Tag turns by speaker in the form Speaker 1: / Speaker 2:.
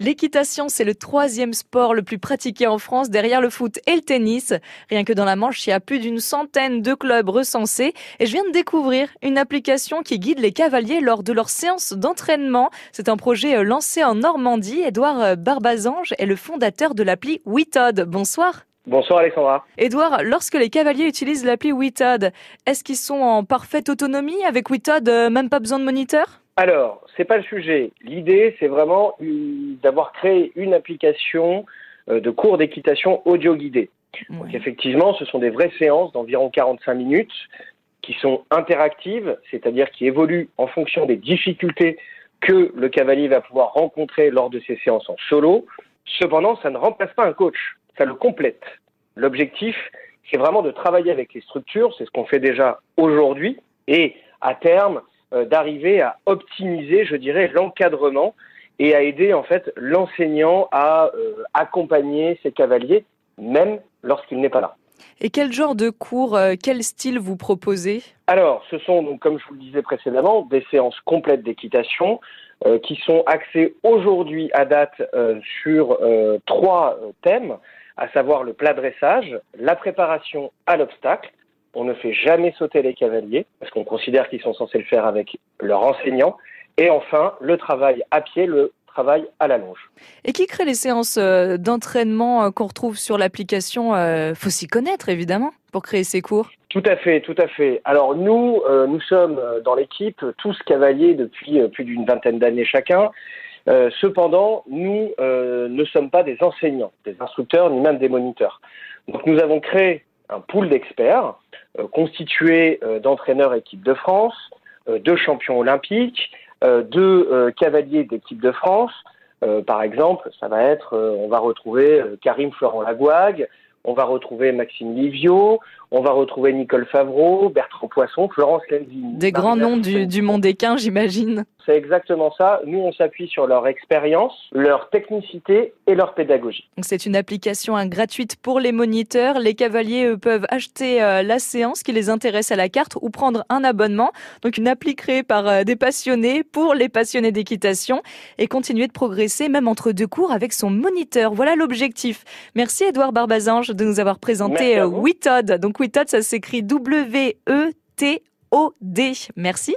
Speaker 1: L'équitation, c'est le troisième sport le plus pratiqué en France derrière le foot et le tennis. Rien que dans la Manche, il y a plus d'une centaine de clubs recensés. Et je viens de découvrir une application qui guide les cavaliers lors de leurs séances d'entraînement. C'est un projet euh, lancé en Normandie. Édouard euh, Barbazange est le fondateur de l'appli WeTod. Bonsoir.
Speaker 2: Bonsoir Alexandra.
Speaker 1: Edouard, lorsque les cavaliers utilisent l'appli WeTod, est-ce qu'ils sont en parfaite autonomie avec WeTod, euh, même pas besoin de moniteur?
Speaker 2: Alors, c'est pas le sujet. L'idée, c'est vraiment d'avoir créé une application euh, de cours d'équitation audio guidée. Donc effectivement, ce sont des vraies séances d'environ 45 minutes qui sont interactives, c'est-à-dire qui évoluent en fonction des difficultés que le cavalier va pouvoir rencontrer lors de ces séances en solo. Cependant, ça ne remplace pas un coach, ça le complète. L'objectif, c'est vraiment de travailler avec les structures, c'est ce qu'on fait déjà aujourd'hui, et à terme, d'arriver à optimiser, je dirais, l'encadrement et à aider en fait l'enseignant à euh, accompagner ses cavaliers, même lorsqu'il n'est pas là.
Speaker 1: Et quel genre de cours, euh, quel style vous proposez?
Speaker 2: Alors, ce sont, donc, comme je vous le disais précédemment, des séances complètes d'équitation qui sont axées aujourd'hui à date sur trois thèmes, à savoir le plat dressage, la préparation à l'obstacle on ne fait jamais sauter les cavaliers, parce qu'on considère qu'ils sont censés le faire avec leur enseignant. Et enfin, le travail à pied, le travail à la longe.
Speaker 1: Et qui crée les séances euh, d'entraînement euh, qu'on retrouve sur l'application euh, Faut s'y connaître, évidemment, pour créer ces cours?
Speaker 2: Tout à fait, tout à fait. Alors nous, nous sommes dans l'équipe tous cavaliers depuis plus d'une vingtaine d'années chacun. cependant, nous ne sommes pas des enseignants, des instructeurs, ni même des moniteurs. Donc nous avons créé un pool d'experts constitué euh, d'entraîneurs équipe de France, euh, de champions olympiques, de cavaliers d'équipe de France. par exemple, ça va être, on va retrouver Karim Florent Lagouague, on va retrouver Maxime Livio, on va retrouver Nicole Favreau, Bertrand Poisson, Florence Lenzini.
Speaker 1: Des grands noms du, du monde équin, j'imagine.
Speaker 2: C'est exactement ça. Nous, on s'appuie sur leur expérience, leur technicité et leur pédagogie.
Speaker 1: C'est une application hein, gratuite pour les moniteurs. Les cavaliers peuvent acheter euh, la séance qui les intéresse à la carte ou prendre un abonnement. Donc une appli créée par euh, des passionnés pour les passionnés d'équitation et continuer de progresser même entre deux cours avec son moniteur. Voilà l'objectif. Merci Edouard Barbazange de nous avoir présenté WeTod. Donc WeTod, ça s'écrit W-E-T-O-D. Merci.